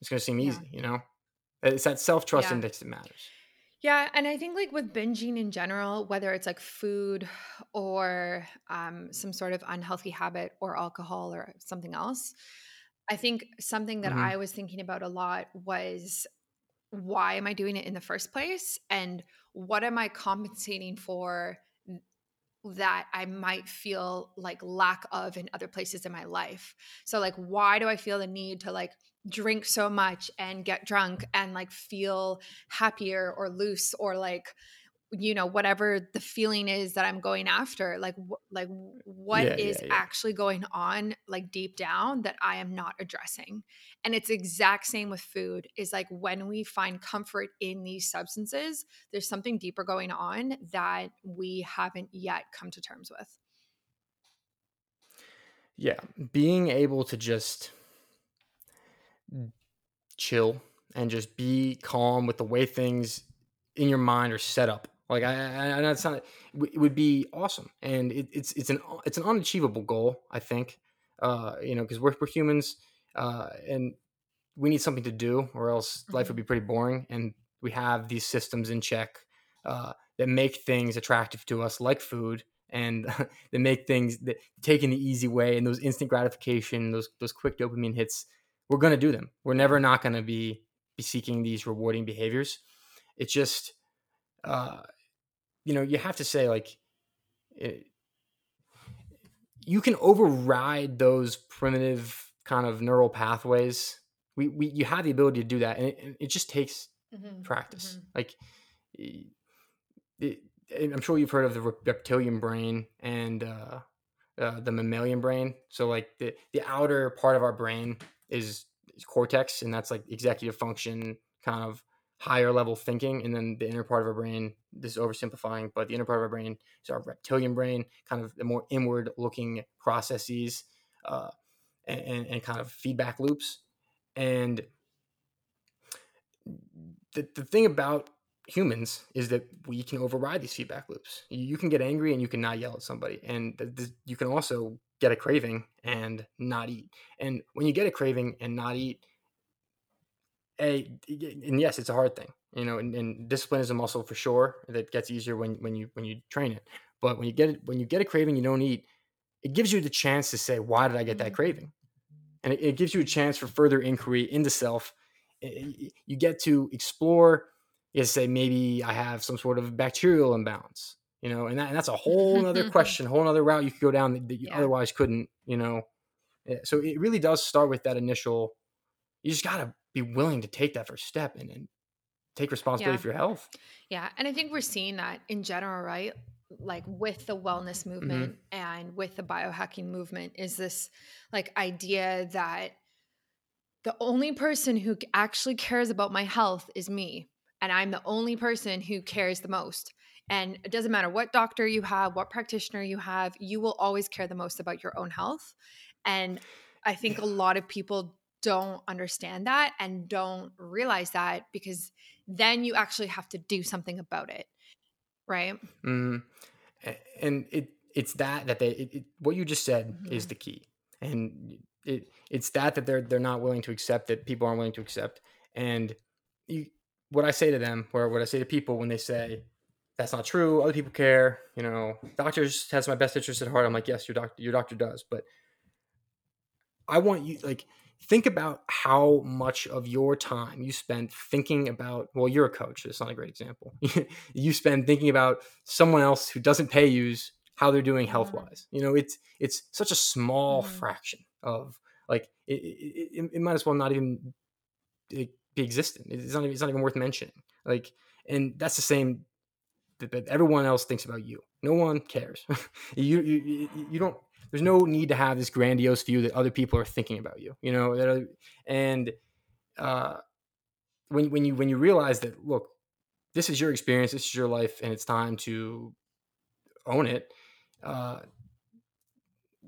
it's going to seem easy. Yeah. You know, it's that self trust yeah. index that matters. Yeah, and I think like with binging in general, whether it's like food or um, some sort of unhealthy habit or alcohol or something else, I think something that mm-hmm. I was thinking about a lot was why am I doing it in the first place? And what am I compensating for that I might feel like lack of in other places in my life? So, like, why do I feel the need to like drink so much and get drunk and like feel happier or loose or like you know whatever the feeling is that i'm going after like wh- like what yeah, is yeah, yeah. actually going on like deep down that i am not addressing and it's exact same with food is like when we find comfort in these substances there's something deeper going on that we haven't yet come to terms with yeah being able to just chill and just be calm with the way things in your mind are set up like I, I, I know it's not. It would be awesome, and it, it's it's an it's an unachievable goal. I think, uh, you know, because we're we're humans, uh, and we need something to do, or else mm-hmm. life would mm-hmm. be pretty boring. And we have these systems in check uh, that make things attractive to us, like food, and that make things that taking the easy way and those instant gratification, those those quick dopamine hits. We're gonna do them. We're never not gonna be be seeking these rewarding behaviors. It's just uh, you know, you have to say like, it, you can override those primitive kind of neural pathways. We, we you have the ability to do that, and it, it just takes mm-hmm. practice. Mm-hmm. Like, it, I'm sure you've heard of the reptilian brain and uh, uh, the mammalian brain. So, like the the outer part of our brain is, is cortex, and that's like executive function, kind of higher level thinking and then the inner part of our brain this is oversimplifying but the inner part of our brain is our reptilian brain kind of the more inward looking processes uh, and, and kind of feedback loops. And the, the thing about humans is that we can override these feedback loops. You can get angry and you can not yell at somebody and th- th- you can also get a craving and not eat. And when you get a craving and not eat Eh, a and yes, it's a hard thing, you know, and, and, discipline is a muscle for sure that gets easier when when you when you train it. But when you get it, when you get a craving you don't eat, it gives you the chance to say, why did I get that mm-hmm. craving? And it, it gives you a chance for further inquiry into self. Eh, eh, you get to explore. You say maybe I have some sort of bacterial imbalance, you know, and, that, and that's a whole other question, whole other route you could go down that, that you yeah. otherwise couldn't, you know. So it really does start with that initial. You just gotta be willing to take that first step and, and take responsibility yeah. for your health. Yeah. And I think we're seeing that in general, right? Like with the wellness mm-hmm. movement mm-hmm. and with the biohacking movement, is this like idea that the only person who actually cares about my health is me. And I'm the only person who cares the most. And it doesn't matter what doctor you have, what practitioner you have, you will always care the most about your own health. And I think a lot of people don't understand that and don't realize that because then you actually have to do something about it right? Mm. and it it's that that they it, it, what you just said mm-hmm. is the key. And it it's that that they're they're not willing to accept that people aren't willing to accept. And you, what i say to them or what i say to people when they say that's not true. Other people care. You know doctors has my best interest at heart. I'm like yes your doctor your doctor does. But i want you like think about how much of your time you spend thinking about well you're a coach it's not a great example. You spend thinking about someone else who doesn't pay you how they're doing health wise you know it's it's such a small mm-hmm. fraction of like it, it, it, might as well not even be existent. It's not, it's not even worth mentioning. Like and that's the same that, that everyone else thinks about you. No one cares. You, you you don't there's no need to have this grandiose view that other people are thinking about you you know that and uh, when when you when you realize that look this is your experience this is your life and it's time to own it uh,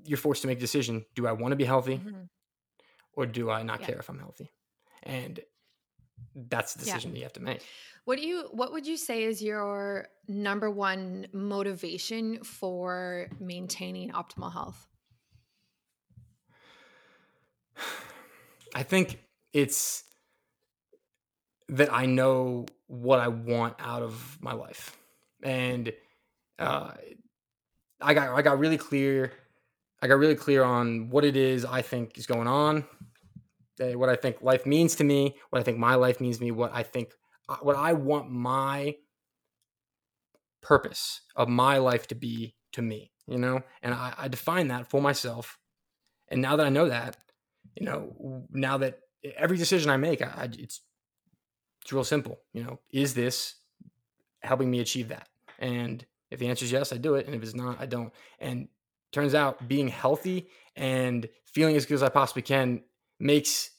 you're forced to make a decision do i want to be healthy mm-hmm. or do i not yeah. care if i'm healthy and that's the decision yeah. that you have to make what do you what would you say is your number one motivation for maintaining optimal health? I think it's that I know what I want out of my life, and uh, I got I got really clear. I got really clear on what it is I think is going on, eh, what I think life means to me, what I think my life means to me, what I think what I want my purpose of my life to be to me, you know, and I, I define that for myself. And now that I know that, you know, now that every decision I make, I, I, it's it's real simple. You know, is this helping me achieve that? And if the answer is yes, I do it. And if it's not, I don't. And turns out being healthy and feeling as good as I possibly can makes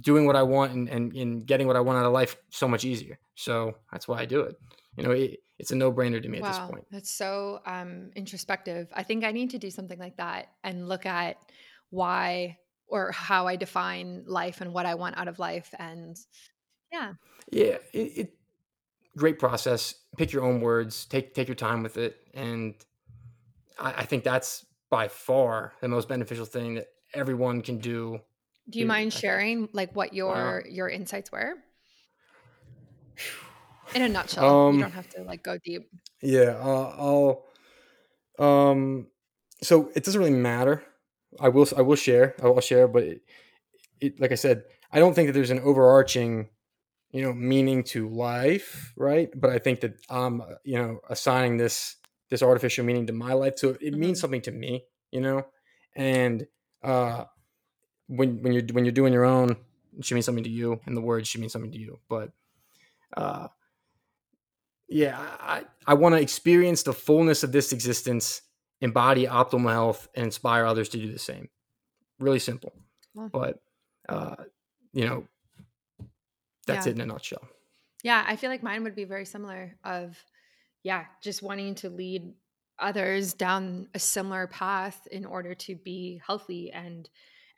doing what I want and, and, and getting what I want out of life so much easier. So that's why I do it. You know, it, it's a no brainer to me wow, at this point. That's so um, introspective. I think I need to do something like that and look at why or how I define life and what I want out of life. And yeah. Yeah. It, it great process. Pick your own words, take, take your time with it. And I, I think that's by far the most beneficial thing that everyone can do do you mind sharing like what your your insights were? In a nutshell, um, you don't have to like go deep. Yeah, uh, I'll. Um, so it doesn't really matter. I will. I will share. I will share, but it, it, like I said, I don't think that there's an overarching, you know, meaning to life, right? But I think that I'm, you know, assigning this this artificial meaning to my life, so it mm-hmm. means something to me, you know, and uh, when when you're when you're doing your own, she means something to you, and the words she means something to you. But uh, yeah, I I want to experience the fullness of this existence, embody optimal health, and inspire others to do the same. Really simple, but uh, you know, that's yeah. it in a nutshell. Yeah, I feel like mine would be very similar. Of yeah, just wanting to lead others down a similar path in order to be healthy and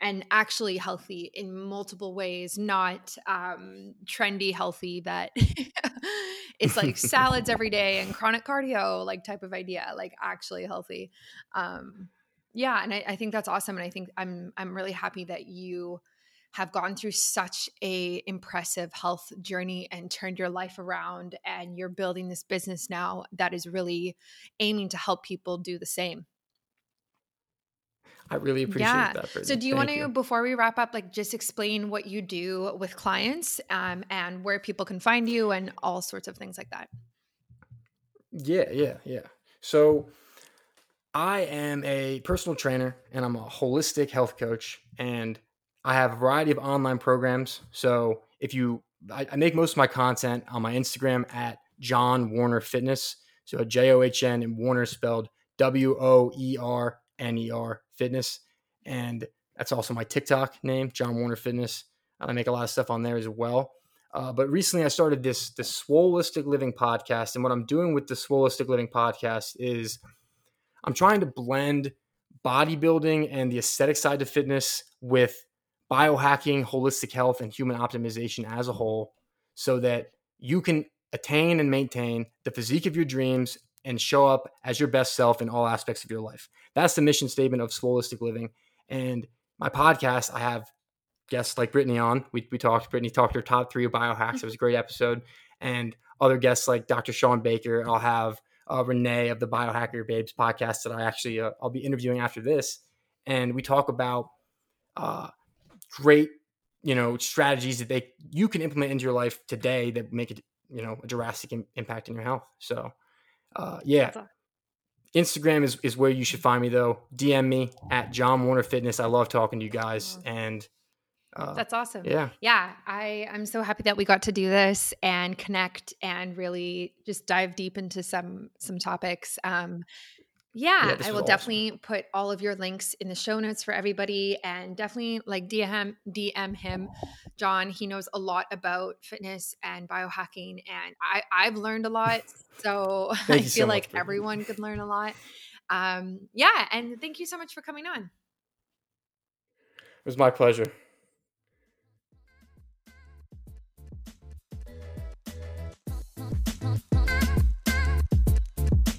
and actually healthy in multiple ways, not um, trendy healthy that it's like salads every day and chronic cardio like type of idea, like actually healthy. Um, yeah, and I, I think that's awesome, and I think I'm I'm really happy that you have gone through such a impressive health journey and turned your life around and you're building this business now that is really aiming to help people do the same I really appreciate yeah. that. Brittany. So, do you want to, before we wrap up, like just explain what you do with clients um, and where people can find you and all sorts of things like that? Yeah, yeah, yeah. So, I am a personal trainer and I'm a holistic health coach, and I have a variety of online programs. So, if you, I, I make most of my content on my Instagram at John Woerner Fitness. So, J O H N and Woerner spelled W O E R N E R Fitness. And that's also my TikTok name, John Woerner Fitness. I make a lot of stuff on there as well. Uh, but recently I started this this Swolistic Living podcast. And what I'm doing with the Swolistic Living podcast is I'm trying to blend bodybuilding and the aesthetic side of fitness with biohacking, holistic health, and human optimization as a whole so that you can attain and maintain the physique of your dreams and show up as your best self in all aspects of your life. That's the mission statement of Swolistic Living. And my podcast, I have guests like Brittany on. We, we talked, Brittany talked her top three biohacks. It was a great episode. And other guests like Dr. Shawn Baker. I'll have uh, Renee of the Biohacker Babes podcast that I actually, uh, I'll be interviewing after this. And we talk about uh, great, you know, strategies that they, you can implement into your life today that make it, you know, a drastic impact in your health. So, uh, yeah. Instagram is, is where you should find me though. DM me at John Woerner Fitness. I love talking to you guys and uh, that's awesome. Yeah. Yeah. I, I'm so happy that we got to do this and connect and really just dive deep into some some topics. Um, yeah, yeah I will awesome. definitely put all of your links in the show notes for everybody and definitely like DM DM him. John, he knows a lot about fitness and biohacking and I I've learned a lot. So I feel so like everyone could learn a lot. Um yeah, and thank you so much for coming on. It was my pleasure.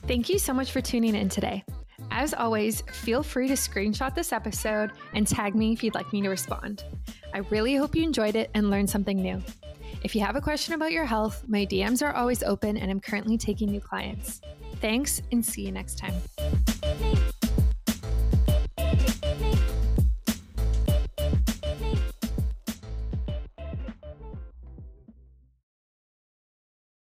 Thank you so much for tuning in today. As always, feel free to screenshot this episode and tag me if you'd like me to respond. I really hope you enjoyed it and learned something new. If you have a question about your health, my DMs are always open and I'm currently taking new clients. Thanks and see you next time.